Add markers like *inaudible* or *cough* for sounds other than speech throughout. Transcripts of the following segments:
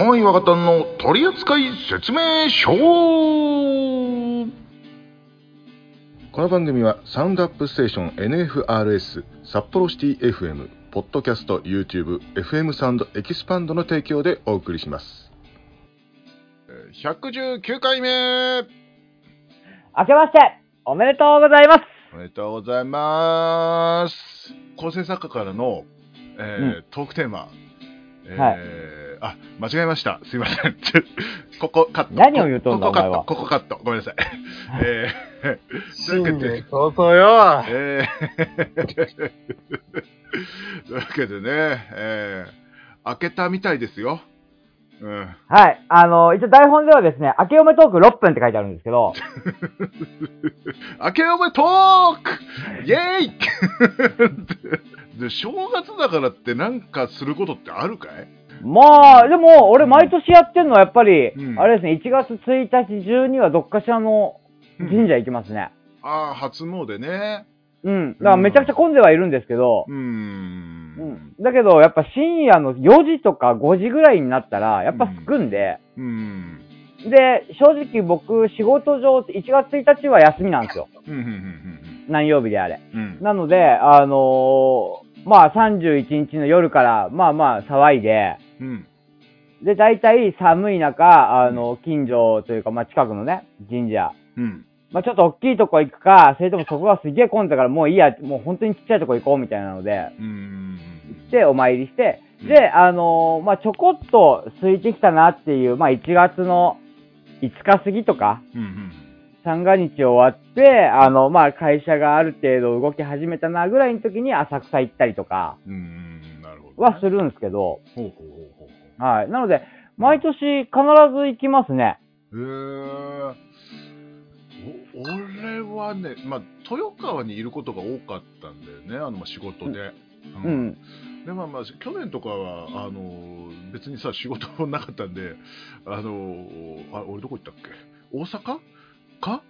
玉井若旦の取扱説明書。この番組はサウンドアップステーション NFRS 札幌シティ FM ポッドキャスト YouTube FM サウンドエキスパンドの提供でお送りします。119回目。明けましておめでとうございます。おめでとうございます。構成作家からの、えーうん。トークテーマ、えーはいあ間違えました。すいません。*laughs* ここカット。何を言うとんだここカット。ここカット。ごめんなさい。*laughs* えー、というわけでそうそうよ。えー、*laughs* というわけでね、えー、開けたみたいですよ。うん。はい。あの、一応台本ではですね、明けおめトーク6分って書いてあるんですけど、明けおめトーク!イェーイ!で正月だからってなんかすることってあるかい？まあ、でも、俺毎年やってんのはやっぱり、うんあれですね、1月1日中にはどっかしらの神社行きますね。ああ、初詣ね。うん。だからめちゃくちゃ混んではいるんですけどうー、ん。うん。だけど、やっぱ深夜の4時とか5時ぐらいになったら、やっぱすくんで、うん。で、正直僕、仕事上、1月1日は休みなんですよ。うん。うん。何曜日であれ。うん。うん。なので、あのーまあ31日の夜から、まあまあ騒いで、うん。で、大体寒い中、あの、近所というか、まあ近くのね、神社。うん。まあちょっと大きいとこ行くか、それともそこがすげえ混んだからもういいや、もう本当にちっちゃいとこ行こうみたいなので、うん。行ってお参りして、うんで、あのーまあちょこっと空いてきたなっていう、まあ1月の5日過ぎとか、うん。三が日終わって、あの、まあ会社がある程度動き始めたなぐらいの時に浅草行ったりとか。はするんですけど、ほうう。はい。なので、毎年必ず行きますね。へえ。お俺はね、まあ、豊川にいることが多かったんだよね、あのまあ仕事で。う。ん。で、まあまあ、去年とかは、あの、別にさ、仕事もなかったんで、あの、あ、俺どこ行ったっけ？大阪？か？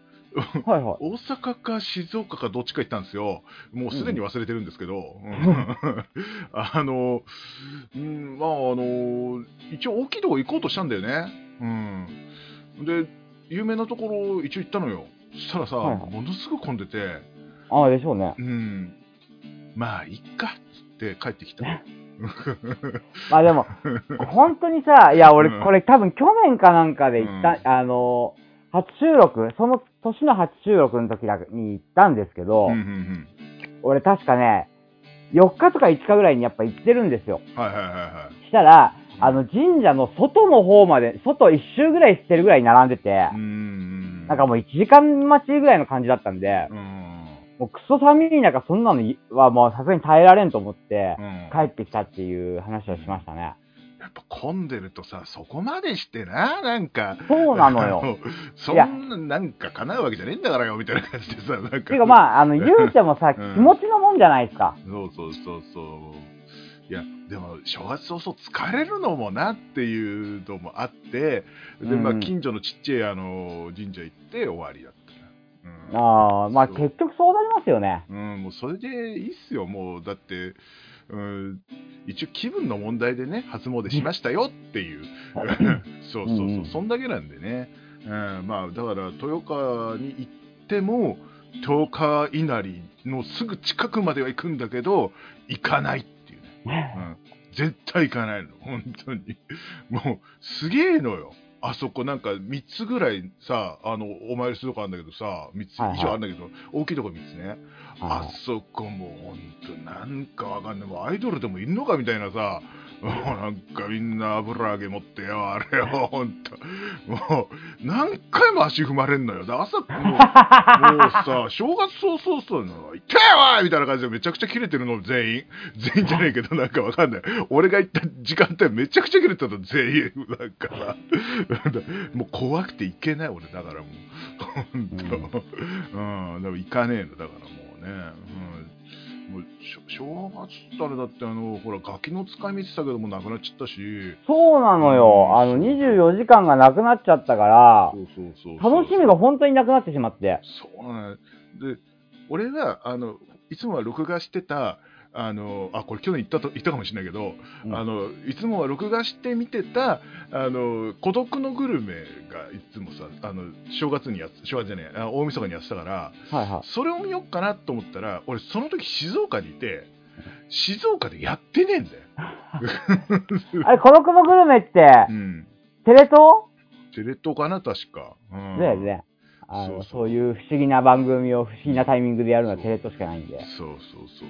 はいはい。大阪か静岡かどっちか行ったんですよ。もうすでに忘れてるんですけど。うん *laughs* あの、うん、まああの、一応大きいとこ行こうとしたんだよね。うん。で、有名なところ一応行ったのよ。そしたらさ、はいはいものすごく混んでて、ああ、でしょうね。うん。まあ、いっかっつって帰ってきた。*laughs* まあでも、本当にさ、いや、俺うんこれ多分去年かなんかで行った、うんあの、初収録、その年の初収録の時だに行ったんですけど、うんうんうん。俺確かね、4日とか5日ぐらいにやっぱ行ってるんですよ。はいはいはいはい。したら、あの神社の外の方まで、外一周ぐらいしてるぐらい並んでてう、ん。なんかもう1時間待ちぐらいの感じだったんで、うん。もうクソ寒い中そんなのいはもうさすがに耐えられんと思ってう、ん。帰ってきたっていう話をしましたね。やっぱ混んでるとさ、そこまでしてな、なんか。そうなのよ。あそんな、なんか叶うわけじゃねえんだからよ、みたいな感じでさ、なんか。ていうかまあ、あの、言うてもさ、うん気持ちのもんじゃないですか。そうそうそうそう。いや、でも、正月早々疲れるのもなっていうのもあって、で、まあ、うん近所のちっちゃい、あの、神社行って終わりだったな。ああ、まあ結局そうなりますよね。うん、うん、もうそれでいいっすよ、もう、だって、うん、一応気分の問題でね、初詣しましたよっていう。そうそうそう、うんうんそんだけなんでね。うん、まあ、だから、豊川に行っても、豊川稲荷のすぐ近くまでは行くんだけど、行かないっていうね。うん、絶対行かないの、本当に。もう、すげえのよ。あそこなんか3つぐらいさ、あの、お参りするとこあるんだけどさ、3つはいはい以上あるんだけど、大きいとこ3つね。あはいそこもうほんとなんかわかんない。もうアイドルでもいんのかみたいなさ、もうなんかみんな油揚げ持ってよ、あれよ、ほんと。もう何回も足踏まれんのよ。で朝、も *laughs* うもうさ、正月早々そうの、行ってよみたいな感じでめちゃくちゃ切れてるの、全員。全員じゃねえけど、なんかわかんない。俺が行った時間帯めちゃくちゃ切れてたの、全員。なんかさ、*laughs* もう怖くて行けない、俺、だからもう。ほんと。うん、でも行かねえの、だからもうね。うん、もう正月ったらだって、あの、ほら、ガキの使い見てたけどもなくなっちゃったし、そうなのよ。あの、24時間がなくなっちゃったからそ、うそうそうそう楽しみが本当になくなってしまって。そうなのよで、俺が、あの、いつもは録画してた、あのあこれ去年言ったと言ったかもしれないけど、うんあのいつもは録画して見てたあの孤独のグルメがいつもさあの正月にやつ正月じゃねえあ大晦日にやってたからはいはい。それを見ようかなと思ったら俺その時静岡にいて静岡でやってねえんだよ。*laughs* あれ、孤独のグルメって、うん、テレ東？テレ東かな確か。うん、だよね。あのそういう不思議な番組を不思議なタイミングでやるのはテレ東しかないんで。そうそうそうそ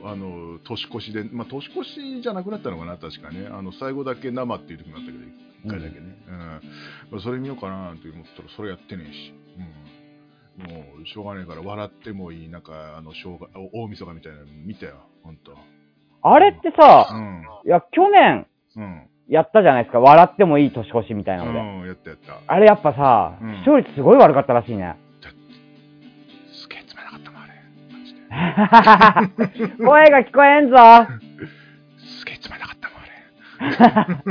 うそう。あの年越しでまあ年越しじゃなくなったのかな確かね。あの最後だけ生っていう時もあったけど一回だけね、うん。まあ、それ見ようかなって思ったらそれやってねえし、うん、もうしょうがねえから笑ってもいいなんかあの正月大晦日みたいなの見たよほんと。あれってうさ、ん。いや、去年うんやったじゃないですか。笑ってもいい年越しみたいなので。うんやったやったあれやっぱさ、うん視聴率すごい悪かったらしいね。すげえつまらなかったもんあれマジで声が聞こえんぞ。すげえつまらなかったもんあれ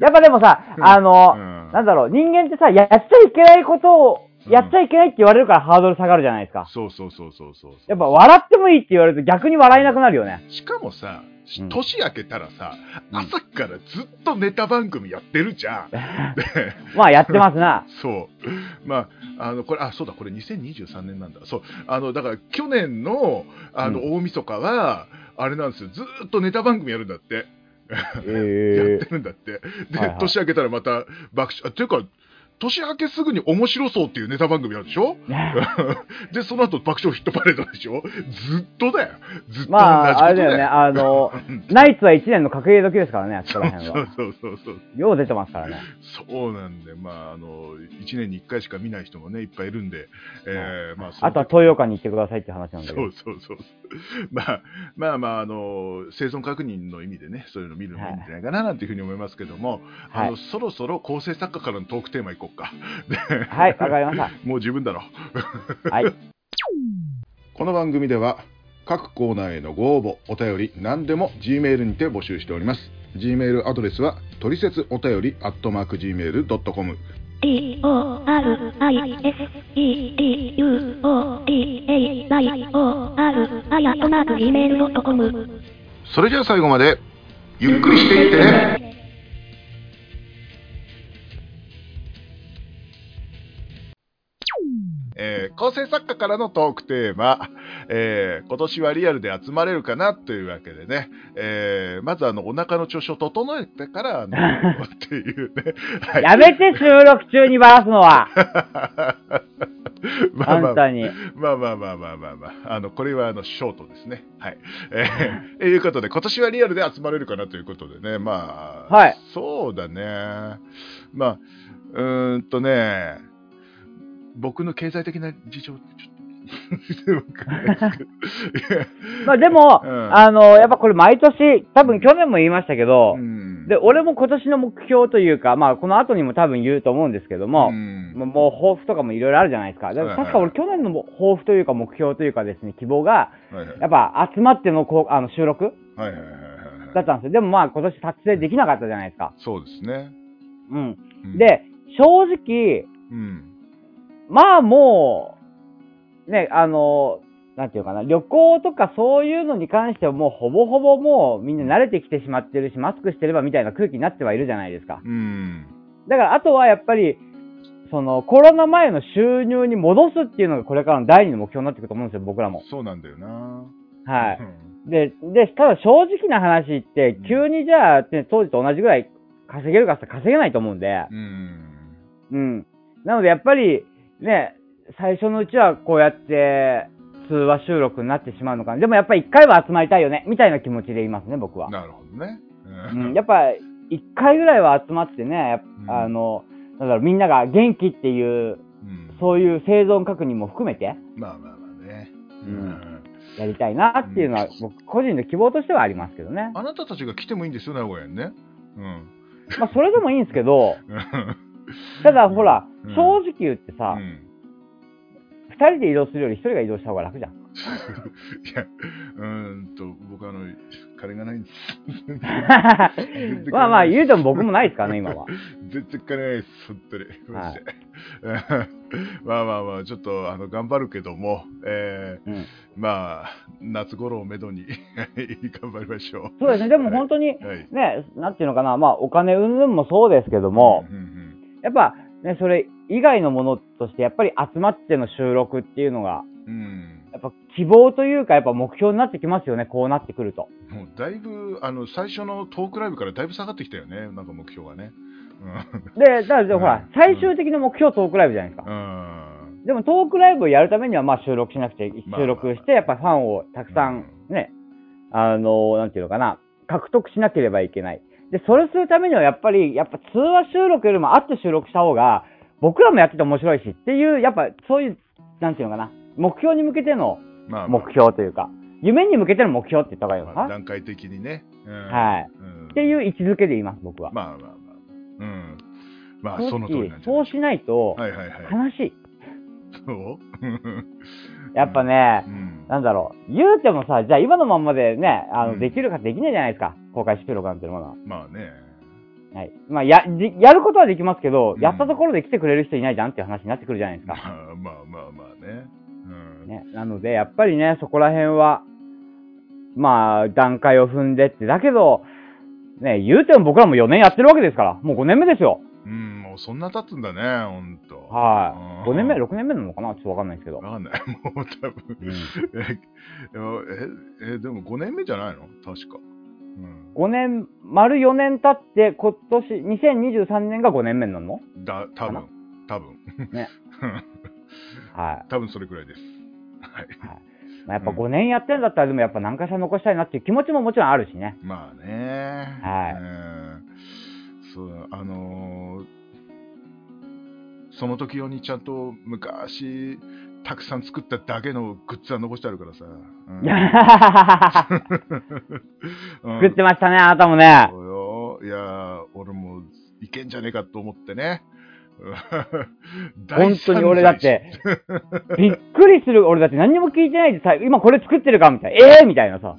*laughs* やっぱでもさ、あの、うんなんだろう、人間ってさ、やっちゃいけないことを、やっちゃいけないって言われるからハードル下がるじゃないですか。そうそうそうそうそうやっぱ笑ってもいいって言われると逆に笑えなくなるよね。しかもさ、うん年明けたらさ、うん朝からずっとネタ番組やってるじゃん。で *laughs* まあやってますな。*laughs* そう。まあ、あの、これ、あ、そうだ、これ2023年なんだ。そう。あの、だから去年の、あの、う大晦日は、あれなんですよ。ずーっとネタ番組やるんだって。*laughs* やえってるんだって。で、はいはい年明けたらまた爆笑。あっていうか、年明けすぐに面白そうっていうネタ番組あるでしょ？*laughs* で、その後爆笑ヒットパレードでしょ？ずっとだよ。ずっと同じことまあ、あれだよね、あの、う *laughs* んナイツは1年の隠れ時ですからね、あそこら辺は。そうそうそうそう。よう出てますからね。そうなんで、まあ、あの、1年に1回しか見ない人もね、いっぱいいるんで、えーまあ、あとは東洋館に行ってくださいって話なんだけどそう。そうそう。*laughs* まあ、まあまあ、あの、生存確認の意味でね、そういうの見るのもいいんじゃないかな、なんていうふうに思いますけども、はいあの、そろそろ構成作家からのトークテーマいこうか。ではい、わかりました。*laughs* もう十分だろ。はい。*laughs* この番組では各コーナーへのご応募お便り何でも G メールにて募集しております G メールアドレスはトリセツお便りアットマーク Gmail.com D O R I S E D U O T A Y O R あやとなく gmail.com それじゃあ最後までゆっくりしていってねえー構成作家からのトークテーマ、えー今年はリアルで集まれるかなというわけでね、えーまずあのお腹の調子を整えてからあの *laughs* っていうね、はいやめて収録中にバラすのは。*laughs* まあまあ。まあまあまあまあまあまあ、あの、これはあの、ショートですね。はい。えー、ということで、今年はリアルで集まれるかなということでね、まあ、はいそうだね。まあ、うーんとね、僕の経済的な事情ってちょっと、まあでも、うんあの、やっぱこれ毎年、多分去年も言いましたけど、うんで、俺も今年の目標というか、まあこの後にも多分言うと思うんですけども、うんもう抱負とかもいろいろあるじゃないですか。でも確か俺去年の抱負というか目標というかですね、希望が、やっぱ集まってのこうあの収録だったんですよ。でもまあ今年達成できなかったじゃないですか。そうですね。うん。うん、で、正直、うん、まあもう、ね、あの、なんていうかな、旅行とかそういうのに関してはもうほぼほぼもうみんな慣れてきてしまってるし、マスクしてればみたいな空気になってはいるじゃないですか。うん、だからあとはやっぱり、そのコロナ前の収入に戻すっていうのがこれからの第二の目標になってくると思うんですよ、僕らも。そうなんだよな。はい。うんで、で、ただ正直な話言って、急にじゃあ、ね、当時と同じぐらい稼げるかって稼げないと思うんで、うん。うん。なのでやっぱり、ね、最初のうちはこうやって通話収録になってしまうのかな。でもやっぱり一回は集まりたいよね、みたいな気持ちでいますね、僕は。なるほどね。うん、やっぱ一回ぐらいは集まってね、うんぱあの、だろう、みんなが元気っていう、うんそういう生存確認も含めてまあまあまあね。うんやりたいなっていうのは、僕個人の希望としてはありますけどね。あなたたちが来てもいいんですよ、名古屋にね。うん。まあ、それでもいいんですけど、*laughs* ただほら、うん正直言ってさう、ん二人で移動するより一人が移動した方が楽じゃん。*laughs* いや、うーんと、僕あの、金がないんです。*laughs* まあまあ、言うても僕もないですからね、今は。*laughs* 全然金ないです、本当に。マはいまあまあまあ、ちょっとあの頑張るけども、えーうんまあ、夏頃をめどに頑張りましょそうですね、でも本当に、う。はい。ね、なんていうのかな、まあ、お金云々もそうですけども、うんうんやっぱ、ね、それ以外のものとして、やっぱり集まっての収録っていうのが、うんやっぱ希望というか、やっぱ目標になってきますよね、こうなってくると。もうだいぶ、あの、最初のトークライブからだいぶ下がってきたよね、なんか目標がね。で、だから、ほらうん、最終的な目標トークライブじゃないですうか。ん。でもトークライブをやるためには、まあ収録しなくちゃ、まあ収録して、やっぱファンをたくさんね、あの、なんていうのかな、獲得しなければいけない。で、それするためにはやっぱり、やっぱ通話収録よりも会って収録した方が、僕らもやってて面白いしっていう、やっぱそういう、なんていうのかな、目標に向けてのまあまあ目標というか、夢に向けての目標って言った方がいいのかな、まあ段階的にね。うんはい。うんっていう位置づけで言います、僕は。まあまあまあ。うん。まあ、正その通りそうしないと、はいはいはい。悲しい。そう？*laughs* やっぱねう、ん。なんだろう、言うてもさ、じゃあ今のまんまでね、あの、うんできるかできないじゃないですか。公開収録なんていうものは。まあね。はい。まあ、や、じやることはできますけど、うんやったところで来てくれる人いないじゃんっていう話になってくるじゃないですまか。あまあまあまあね。うん。ね。なので、やっぱりね、そこら辺は、まあ、段階を踏んでって、だけど、ね、言うても僕らも4年やってるわけですから、もう5年目ですよ。そんな経つんだね、ほんと。はい。うん5年目 ?6 年目なのかな？ちょっとわかんないですけど。わかんない。もう多分。うん *laughs* え、え、え、でも5年目じゃないの？確か。うん。5年、丸4年経って、今年、2023年が5年目になるの？だ、多分。多分。ね。*laughs* はい。多分それくらいです。はい。まあ、やっぱうん5年やってんだったら、でもやっぱ何かしら残したいなっていう気持ちももちろんあるしね。まあね。はいうんそう、あのーその時用にちゃんと昔、たくさん作っただけのグッズは残してあるからさ。*laughs* *laughs* 作ってましたね、あなたもね。そうよ。いやー、俺もいけんじゃねえかと思ってね。本当に俺だって、びっくりする。俺だって何にも聞いてないでさ、今これ作ってるかみたいな。ええー、みたいなさ。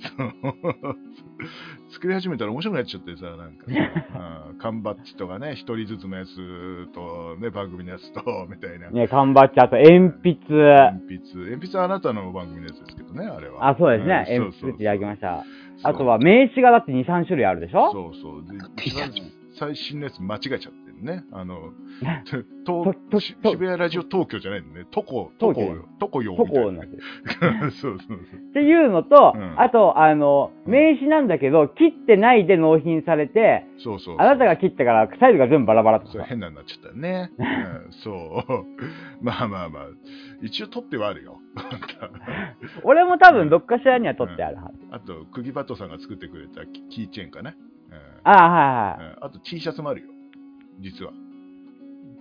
作り始めたら面白くなっちゃってさ、なんか *laughs* 缶バッジとかね、一人ずつのやつと、ね、番組のやつと、みたいな。ね、缶バッジ、あと鉛筆。鉛筆。鉛筆はあなたの番組のやつですけどね、あれは。あ、そうですね。ん鉛筆っていただきました。あとは名刺がだって2、3種類あるでしょ？そうそう。で最新のやつ間違えちゃってるね。あの、と東渋谷ラジオ東京じゃないのね。トコ、トコ東京よ。トコよ。*laughs* そうそうそう。っていうのと、うんあと、あの、名刺なんだけど、切ってないで納品されて、そうそう。あなたが切ってからサイズが全部バラバラとか。それ変なになっちゃったよね。うん、そう。*laughs* まあまあまあ。一応取ってはあるよ。*laughs* 俺も多分どっかしらには取ってあるはず。あと、釘バットさんが作ってくれたキキーチェーンかな。うんああ、はいはい。うんあと T シャツもあるよ。実は。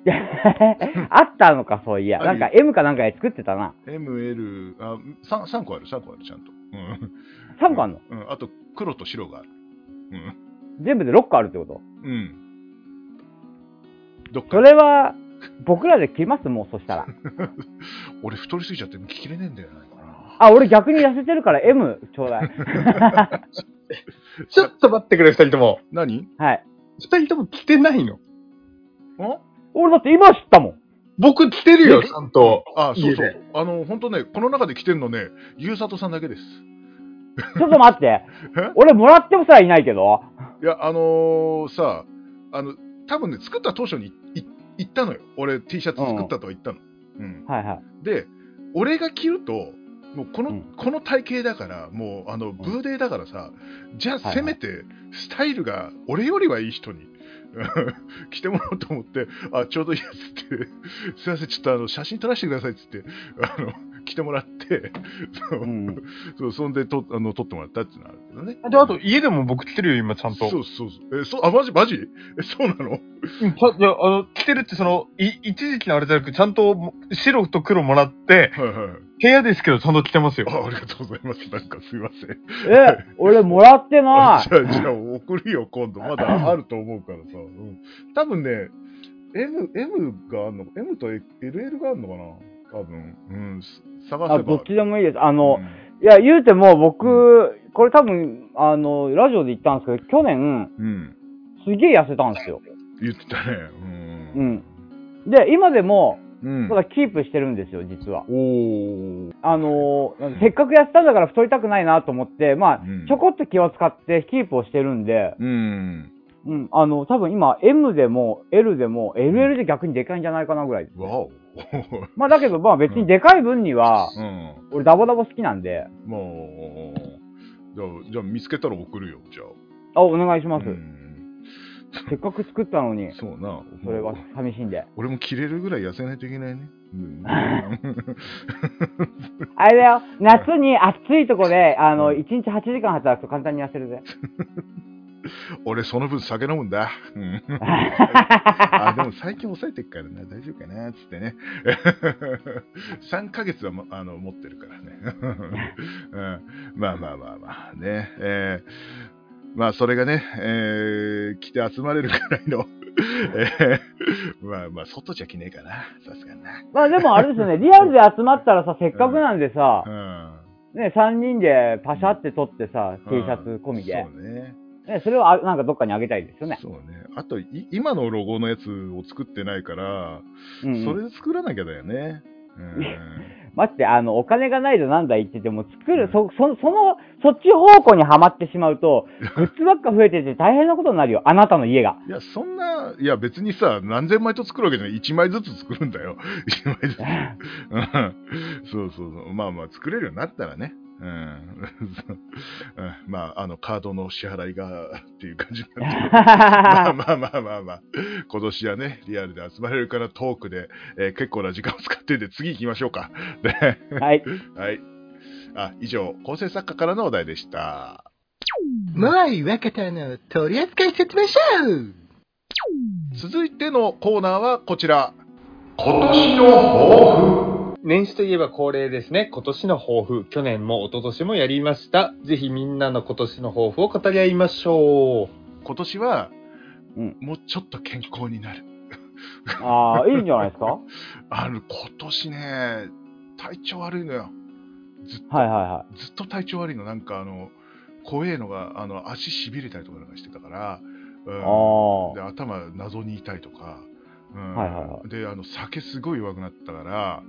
*laughs* あったのか、そういや。なんか M かなんかで作ってたな。M、L、あ、3, 三個ある、3個ある、ちゃんと。うん。3個あんの？うん。あと、黒と白がある。全部で6個あるってこと？うん。うん。どっかそれは、僕らで切ります？もう、*laughs* そしたら。俺太りすぎちゃって聞きれねえんだよな。あ、俺逆に痩せてるから M ちょうだい。*laughs* ちょっと待ってくれ、二人とも。何？はい。二人とも着てないの？ん俺だって今知ったもん。僕着てるよ、ちゃんと。あ、そうそう。あの、本当ね、この中で来てるのね、ゆうさとさんだけです。ちょっと待って *laughs* え？俺もらってもさえいないけど。いや、あのーさ、あの、多分ね、作った当初にいい言ったのよ。俺 T シャツ作ったとは言ったの。うん。はいはい。で、俺が着ると、もうこの、うんこの体型だから、もう、あの、ブーデーだからさ、じゃあせめて、スタイルが俺よりはいい人に、*laughs* 着てもらおうと思って、あ、ちょうどいいやつって、すいません、ちょっとあの、写真撮らせてくださいっつって、あの、着てもらって、*laughs* そうう、ん。そうそんでとあの撮ってもらったっていうのはあるけどね。で、あと家でも僕着てるよ、今ちゃんと。そうそうそう。え、そう、あ、マジマジ？*laughs* え、そうなの？うんちゃいや、あの、着てるってその、い、一時期のあれじゃなくて、ちゃんとも白と黒もらって、はいはい。部屋ですけどちゃんと着てますよ。あありがとうございます。なんかすいません。え、俺もらってない。*laughs* じゃあ、じゃあ送るよ、今度。まだあると思うからさ。うん、多分ね、M、M があるの ?M と LL があるのかな？多分。うん。す探せば。あ、どっちでもいいです。あの、うんいや、言うても僕、これ多分、あの、ラジオで言ったんですけど、去年、うん。すげえ痩せたんですよ。言ってたね。う。うんん。で、今でも、うん。まだキープしてるんですよ、実は。あのーせっかく痩せたんだから太りたくないなと思って、まあうん、ちょこっと気を使ってキープをしてるんで、うん。うん、あの、多分今、M でも L でも LL で逆にでかいんじゃないかなぐらい。わお。*laughs* まあ、だけど、まあ別にでかい分には、うん。俺ダボダボ好きなんで、もう、じゃあ、じゃあ見つけたら送るよ、じゃあ。あ、お願いします。うんせっかく作ったのに、そうな。それは寂しいんで。俺も切れるぐらい痩せないといけないね。う *laughs* んあれだよ、夏に暑いとこで、あの、1日8時間働くと簡単に痩せるぜ。*laughs* 俺、その分酒飲むんだ。うん *laughs* あ、でも最近抑えてっからな、大丈夫かな、つってね。*laughs* 3ヶ月は、まあの持ってるからね。*laughs* うん、まあまあまあまあね。えーまあそれがね、えー来て集まれるくらいの、えーまあまあ外じゃ着ねえかな、さすがにな。まあでもあれですよね、リアルで集まったらさ、せっかくなんでさう、ん。ね、3人でパシャって撮ってさ、うん T シャツ込みで、そうね。ね、それをあなんかどっかにあげたいですよね。そうね。あと、い今のロゴのやつを作ってないから、うんうんそれで作らなきゃだよね。うん。*laughs* 待って、あの、お金がないとなんだ言ってても、作る、そ、そ、その、そっち方向にはまってしまうと、*laughs* グッズばっか増えてて大変なことになるよ。あなたの家が。いや、そんな、いや、別にさ、何千枚と作るわけじゃない。1枚ずつ作るんだよ。*laughs* 1枚ずつ。うんそうそうそう。まあまあ、作れるようになったらね。うん。*laughs* まあ、あの、カードの支払いが、っていう感じになってる。*laughs* まあまあまあまあまあ、今年はね、リアルで集まれるからトークで、えー結構な時間を使ってんで、次行きましょうか。ではい。*laughs* はい。あ、以上、構成作家からのお題でした。もうい若田の取扱説明書続いてのコーナーはこちら。今年の抱負。年始といえば恒例ですね。今年の抱負。去年も一昨年もやりました。ぜひみんなの今年の抱負を語り合いましょう。今年は、うんもうちょっと健康になる。ああ、いいんじゃないですか？*laughs* あの、今年ね、体調悪いのよ。ずっと、はいはいはずっと体調悪いの。なんかあの、怖えのが、あの、足しびれたりとかなんかしてたから、うんあで頭謎に痛いとか、うんはいはいはであの酒すごい弱くなったから、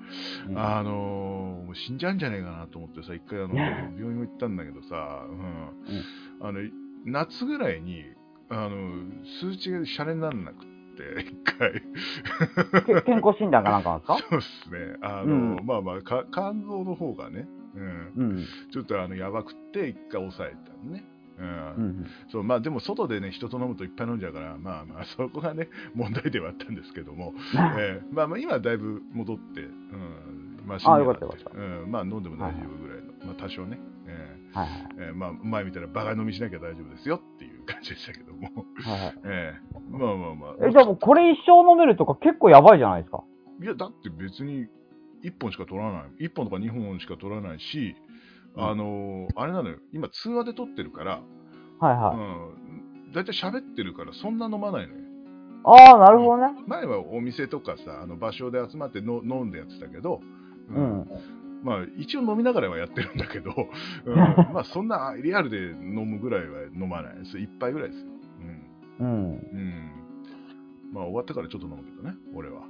い。うんあのーもう死んじゃうんじゃねえかなと思ってさ、一回あの病院も行ったんだけどさ、うんあの夏ぐらいにあの数値がシャレにならなくって、*laughs* 一回。け健康診断かなんかなんですか？*laughs* そうですね。あの、うんまあまあか、肝臓の方がね、うん、うん。ちょっとあのやばくって、一回抑えたのね。うんうん。そうまあ、でも外でね、人と飲むといっぱい飲んじゃうから、まあまあ、*laughs* そこがね、問題ではあったんですけども、*laughs* えーまあまあ、今はだいぶ戻って、うん、まあ、あよかったよかったうん、まあ、飲んでも大丈夫ぐらいの、まあ、多少ね、え。ーえーまあ、前みたいなバカ飲みしなきゃ大丈夫ですよっていう感じでしたけども、はいはい。*laughs* えーまあまあまあ、え、じゃあもうこれ一生飲めるとか結構やばいじゃないですか。いや、だって別に1本しか取らない、1本とか2本しか取らないし、あのーあれなのよ、今、通話で取ってるから、はいはい。うん、だいたい喋ってるから、そんな飲まないのよ。ああ、なるほどね。前はお店とかさあの場所で集まっての飲んでやってたけど、うん。まあ一応飲みながらはやってるんだけど、うん、*laughs* まあそんなリアルで飲むぐらいは飲まない。です一杯ぐらいですよ、うん。うん。うん、まあ終わってからちょっと飲むけどね俺は。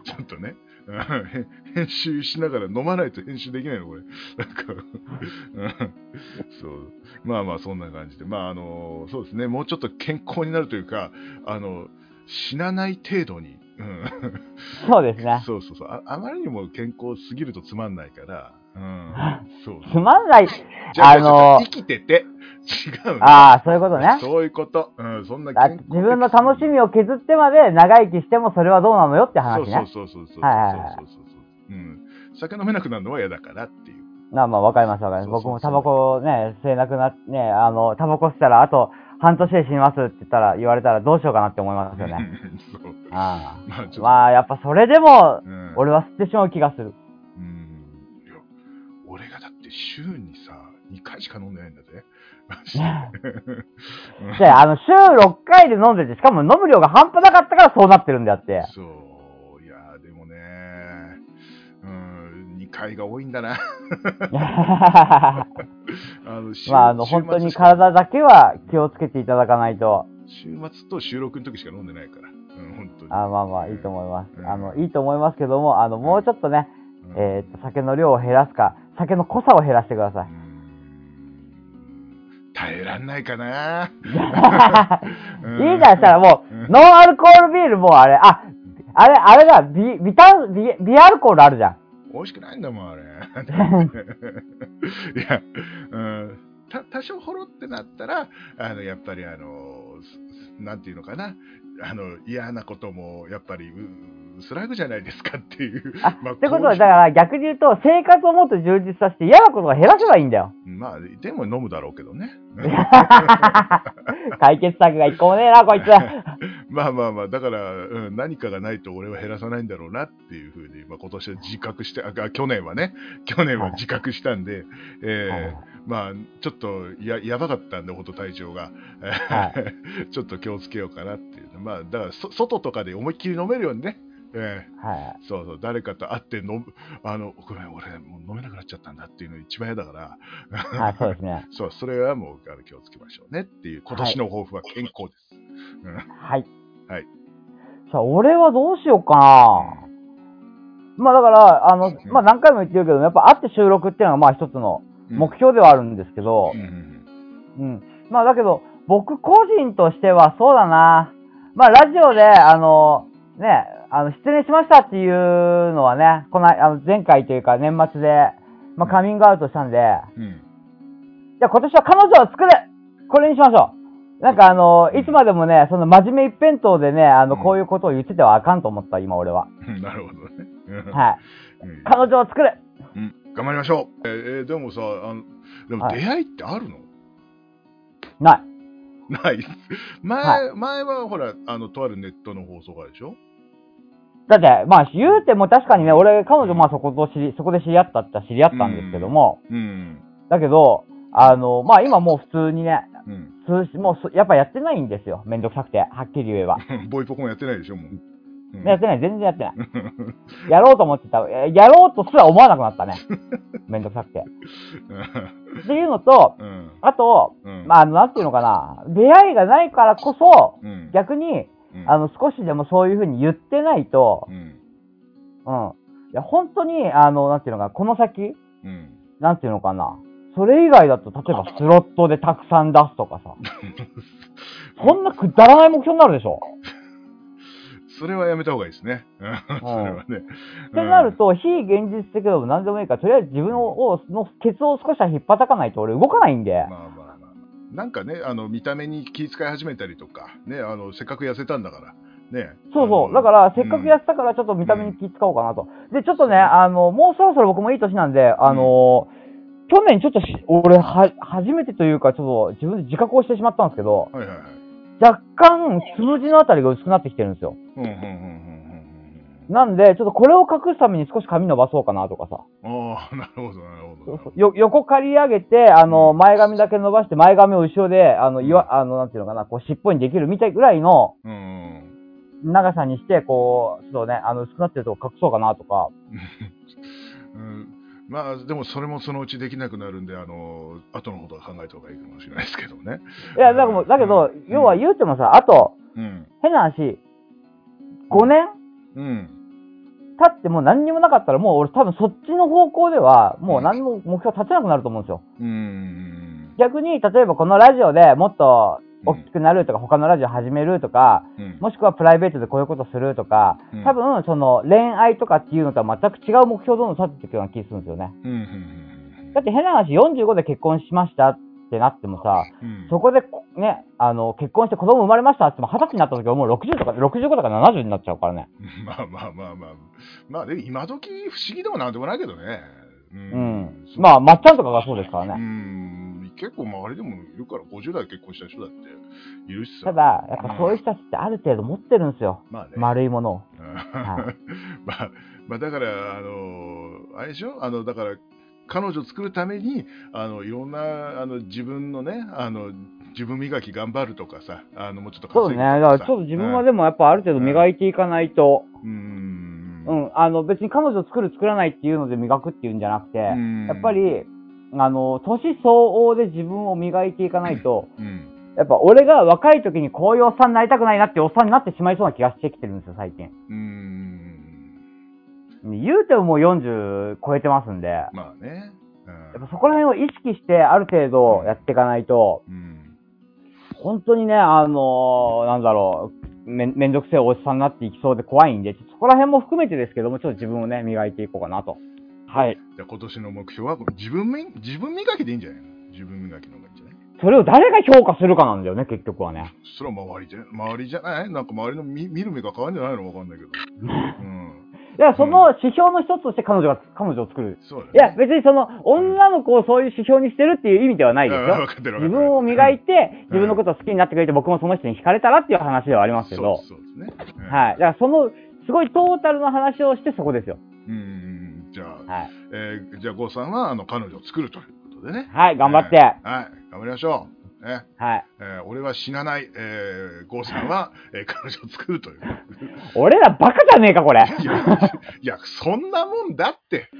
*laughs* ちょっとね。うん編編集しながら飲まないと編集できないのこれ。なんか。うん。そう。まあまあそんな感じで。まああのそうですね。もうちょっと健康になるというかあの死なない程度に、うん、そうですね。そうそうそう。あ。あまりにも健康すぎるとつまんないから、うん。そうつまんない。あ、あの生きてて、違うのああ、そういうことね。そういうこと。うん、そんな自分の楽しみを削ってまで長生きしてもそれはどうなのよって話ね。そうそうそうそうそう。はいはいはいそうそうそうそう。うん。酒飲めなくなるのは嫌だからっていう。まあまあ、わかりますわかります。僕もタバコね、吸えなくなって、ね、あの、タバコ吸ったら、あと半年で死にますって言ったら、言われたらどうしようかなって思いますよね。*laughs* そう。あまあまあ、やっぱそれでも、うん、俺は吸ってしまう気がする。週にさ、2回しか飲んでないんだぜ。でうんで、あの、週6回で飲んでて、しかも飲む量が半端なかったからそうなってるんであって。そう、いや、でもね、うん、2回会が多いんだな。ま *laughs* あの週あ、あの、本当に体だけは気をつけていただかないと。週末と収録の時しか飲んでないから。うん、本当に。あまあまあ、いいと思います。うんあの、いいと思いますけども、あの、もうちょっとね、うんえーっと、酒の量を減らすか、酒の濃さを減らしてください。うん耐えらんないかな。う *laughs* んいいじゃん、したらもう、うんノンアルコールビールもうあれ、あ、あれ、あれだ、ビ、ビタン、ビ、ビアルコールあるじゃん。美味しくないんだもん、あれ。*laughs* いや、うん、た多少ほろってなったら、あのやっぱりあの、すなんていうのかな、あの嫌なこともやっぱりう薄らぐじゃないですかっていう。あ、まあってことは、だから逆に言うと、生活をもっと充実させて嫌なことが減らせばいいんだよ。まあ、でも飲むだろうけどね。*laughs* 解決策が一個もねえな、こいつ。*laughs* まあまあまあ、だから、うん、何かがないと俺は減らさないんだろうなっていうふうに、まあ、今年は自覚して、あ、去年はね、去年は自覚したんで、えーはいまあ、ちょっとややばかったんで、ほんと体調が、は *laughs* ちょっと気をつけようかなっていう。まあ、だからそ、外とかで思いっきり飲めるようにね、えーはそうそう、誰かと会って飲む、あの、ごめん、俺、もう飲めなくなっちゃったんだっていうの一番嫌だから、い。はい、そうですね。*laughs* そう、それはもうあの気をつけましょうねっていう、今年の抱負は健康です。うんはい。はい。さあ、俺はどうしようかな。まあだから、あの、まあ何回も言ってるけど、やっぱ会って収録っていうのがまあ一つの目標ではあるんですけどうん、うんうんうん。まあだけど、僕個人としてはそうだな。まあラジオで、あの、ね、あの、失礼しましたっていうのはね、この、あの、前回というか年末で、まあカミングアウトしたんで、うん。じゃあ今年は彼女を作るこれにしましょう。なんかあの、いつまでもね、その真面目一辺倒でね、あの、うん。こういうことを言っててはあかんと思った、今俺は。うんなるほどね。うん。はい。うん。彼女を作るうん。頑張りましょう。えーえーでもさ、あのでもはい。出会いってあるの、ない。ない。前、は前はほら、あの、とあるネットの放送がでしょ？だって、まあ、言うても確かにね、俺、彼女、まあ、そこと知り、そこで知り合ったって知り合ったんですけども、うん。だけど、あの、まあ、今もう普通にね、うん。通しもうそ、やっぱやってないんですよ。めんどくさくて、はっきり言えば。*laughs* ボイポコンやってないでしょ、もう。うんやってない、全然やってない。*laughs* やろうと思ってた。えやろうとすら思わなくなったね。*laughs* めんどくさくて。っていうのと、うん。あと、うん。まあ、あの、なんていうのかな、出会いがないからこそ、うん、逆に、うんあの、少しでもそういうふうに言ってないとう、ん。うん。いや、本当に、あの、なんていうのかな、この先、うん。なんていうのかな、それ以外だと、例えば *laughs* スロットでたくさん出すとかさ、そんなくだらない目標になるでしょ。それはやめた方がいいですね。うんそれはね。ってなると、非現実的でも何でもいいから、とりあえず自分を、のケツを少しは引っ叩かないと俺動かないんでまあ。まあまあまあ。なんかね、あの、見た目に気遣い始めたりとか、ね、あの、せっかく痩せたんだから、ね。そうそう。だから、せっかくやってたから、ちょっと見た目に気使おうかなと。で、ちょっとね、あの、もうそろそろ僕もいい年なんで、あの、去年ちょっとし、俺は、初めてというか、ちょっと自分で自覚をしてしまったんですけど、はいはいはい。若干、つむじのあたりが薄くなってきてるんですよ。うんうんうんうんうんなんで、ちょっとこれを隠すために少し髪伸ばそうかなとかさ。うん。ああ、なるほど、なるほど。よ横刈り上げて、あの、前髪だけ伸ばして、前髪を後ろで、あの、いわ、あの、なんていうのかな、こう、尻尾にできるみたいぐらいの。長さにして、こう、ちょっとね、あの、薄くなってるとこ隠そうかなとか。うんまあ、でもそれもそのうちできなくなるんで、あの、後のことは考えた方がいいかもしれないですけどね。いや、だからだけど、うん要は言うてもさ、あと、うん。変な話、5年うん。経ってもう何にもなかったら、もう俺多分そっちの方向では、もう何も目標立てなくなると思うんですよ。うん。逆に、例えばこのラジオでもっと大きくなるとか、他のラジオ始めるとか、うん。もしくはプライベートでこういうことするとか、うん多分その恋愛とかっていうのとは全く違う目標をどんどん立てていくような気がするんですよね。だって変な話、45で結婚しましたってなってもさ、うん。そこでこね、あの、結婚して子供生まれましたっても、20歳になった時はもう60とか、65とか70になっちゃうからね。*laughs* まあまあまあまあ。まあ、でも今時不思議でもなんでもないけどね。ううん。まあ、まっちゃんとかがそうですからうね。ん。結構周りでもいるから、50代で結婚した人だっているしさ。ただ、やっぱそういう人たちってある程度持ってるんですよ。まあね。丸いものを。*laughs* まあ、まあ、だから、あの、あれでしょ？あの、だから、彼女を作るために、あの、いろんな、あの、自分のね、あの、自分磨き頑張るとかさ、あの、もうちょっとそうね。だからちょっと自分はでもやっぱある程度磨いていかないと。うーん。うん、あの、別に彼女作る作らないっていうので磨くっていうんじゃなくて、うんやっぱり、あの、年相応で自分を磨いていかないと、うん。やっぱ俺が若い時にこういうおっさんになりたくないなっておっさんになってしまいそうな気がしてきてるんですよ、最近。うん。言うてももう40超えてますんで、やまあね。っぱそこら辺を意識してある程度やっていかないと、うん。本当にね、あのなんだろう、めめんどくせえおじさんになっていきそうで怖いんで、ちょっとそこら辺も含めてですけども、ちょっと自分をね、磨いていこうかなと。はい。じゃあ今年の目標は自分み自分磨きでいいんじゃないの？自分磨きの方がいいんじゃない？それを誰が評価するかなんだよね、結局はね。それは周りじゃ周りじゃない？なんか周りの見見る目が変わるんじゃないの？わかんないけど。*laughs* うん。いや、その指標の一つとして彼女が、彼女を作る。そう。いや、別にその、女の子をそういう指標にしてるっていう意味ではないですうんよ。自分を磨いて、自分のことを好きになってくれて、僕もその人に惹かれたらっていう話ではありますけど、そうですね。はい。だからその、すごいトータルの話をしてそこですよ。うん。うん。じゃあ、はい。えーじゃあ、郷さんは、あの、彼女を作るということでね。はい、頑張って。はい。頑張りましょう。ね。はい。えー俺は死なない、えー、郷さんは、えー彼女を作るという。俺らバカじゃねえか、これ。いや、いや、そんなもんだって。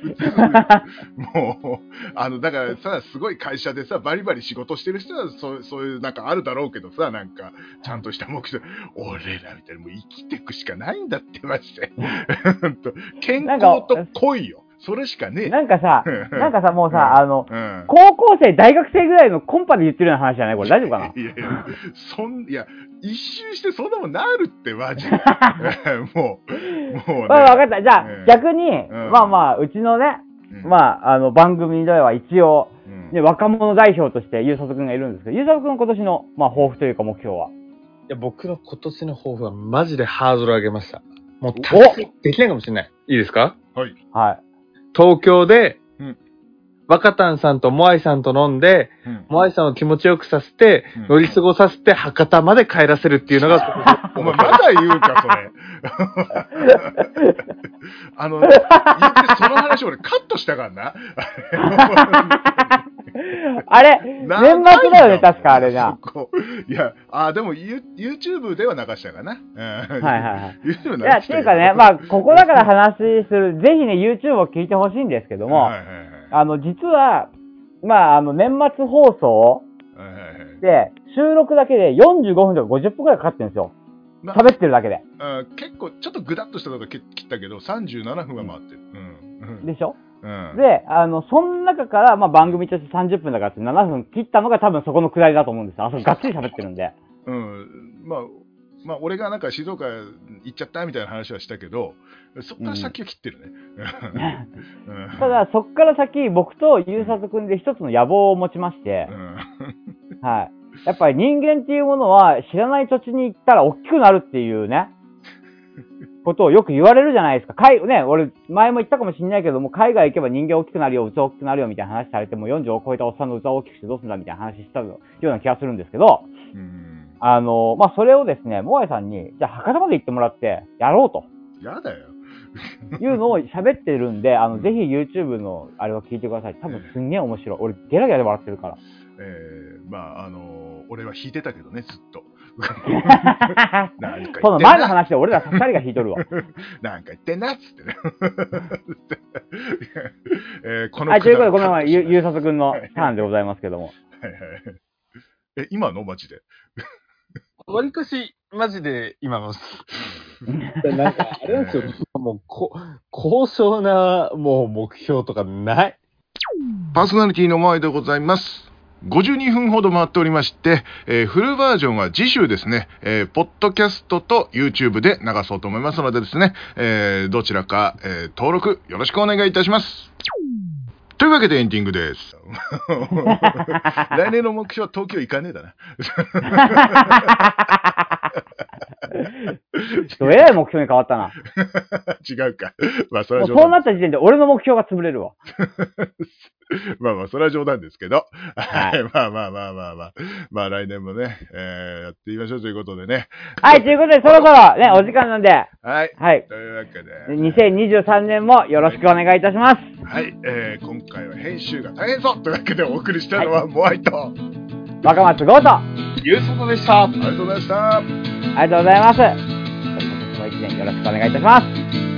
*laughs* もう、あの、だからさ、すごい会社でさ、バリバリ仕事してる人は、そうそういう、なんかあるだろうけどさ、なんか、ちゃんとした目標、俺らみたいにもう生きていくしかないんだって、マジで。*laughs* ほんと健康と恋よ。それしかねえ。なんかさ、*laughs* なんかさ、もうさ、あの、うん。高校生、大学生ぐらいのコンパで言ってるような話じゃない？これ大丈夫かな？いやいや、そん、いや、一周してそんなもんなるって、マジで。*laughs* もう、もう、ね。まあ、わかった。じゃあ、うん逆に、うんまあまあ、うちのね、うんまあ、あの、番組では一応、うんね、若者代表として、ゆうさとくんがいるんですけど、ゆうさとくんの今年の、まあ、抱負というか目標は？いや、僕の今年の抱負はマジでハードル上げました。もうお達成できないかもしれない。いいですかはい。はい。東京で、若旦さんとモアイさんと飲んで、うんモアイさんを気持ちよくさせて、うん乗り過ごさせて博多まで帰らせるっていうのが、*laughs* お前まだ言うか、それ。*laughs* あの、言ってその話俺カットしたからな。*laughs* あれ、年末だよね、確かあれな。そこいや、あ、でも、ユ YouTube では流したかな。はいはいはいはい。YouTube いや、っていうかね、まあ、ここだから話する、ぜひね、YouTube を聞いてほしいんですけども、はいはいはいあの、実は、まあ、あの、年末放送で、収録だけで45分とか50分くらいかかってるんですよ。な喋ってるだけで。あ結構、ちょっとグダッとしたとこ切ったけど、37分は回ってる。うん。でしょ？うん。で、あの、その中から、まあ、番組として30分だからって7分切ったのが多分そこのくらいだと思うんですよ。あそこがっつり喋ってるんで。うん、まあ、まあ、俺がなんか静岡行っちゃったみたいな話はしたけど、そっから先は切ってるね。う *laughs* んただ、そっから先、僕とゆうさとくんで一つの野望を持ちましてう、んはい。やっぱり人間っていうものは知らない土地に行ったら大きくなるっていうね、ことをよく言われるじゃないですか。海、ね、俺、前も言ったかもしれないけども、海外行けば人間大きくなるよ、器大きくなるよみたいな話されても、40を超えたおっさんの器を大きくしてどうすんだみたいな話したような気がするんですけど、うんあの、まあ、それをですね、モアイさんに、じゃあ博多まで行ってもらって、やろうと。やだよ。いうのを喋ってるんで、あの、ぜひ YouTube のあれを聞いてください。多分すんげえ面白い。俺、ゲラゲラで笑ってるから。えー、まあ、あのー俺は弾いてたけどね、ずっと。*laughs* なんかその前の話で俺ら二人が弾いとるわ。*laughs* なんか言ってんなっつってね。*laughs* えーこのはい、ということで、ごくだめんごめん、ゆゆうさとくんのターンでございますけども。はいはいえ、今の？マジで。わりかし、マジで今の、*laughs* なんか、あれなんですよ、*laughs* もう、こ、高尚な、もう、目標とかない。パーソナリティの前でございます。52分ほど回っておりまして、えーフルバージョンは次週ですね、えーポッドキャストと YouTube で流そうと思いますのでですね、えーどちらか、えー登録よろしくお願いいたします。というわけでエンディングです。*laughs* 来年の目標は東京行かねえだな。*laughs* ちょっとえらい目標に変わったな。*laughs* 違うか。まあ、それは冗談そうなった時点で俺の目標が潰れるわ。*laughs* まあまあ、それは冗談ですけど。ははい。*laughs* まあまあまあまあまあ。まあ来年もね、えーやっていきましょうということでね。はい、ということで、そろそろね、お時間なんで、はい。はい。というわけで、2023年もよろしくお願いいたします。はい。えー今回は編集が大変そうというわけでお送りしたのはモアイと、あ若松豪と、あゆうさとでした。りがとうございました。りがとうございます。今年も一年よろしくお願いいたします。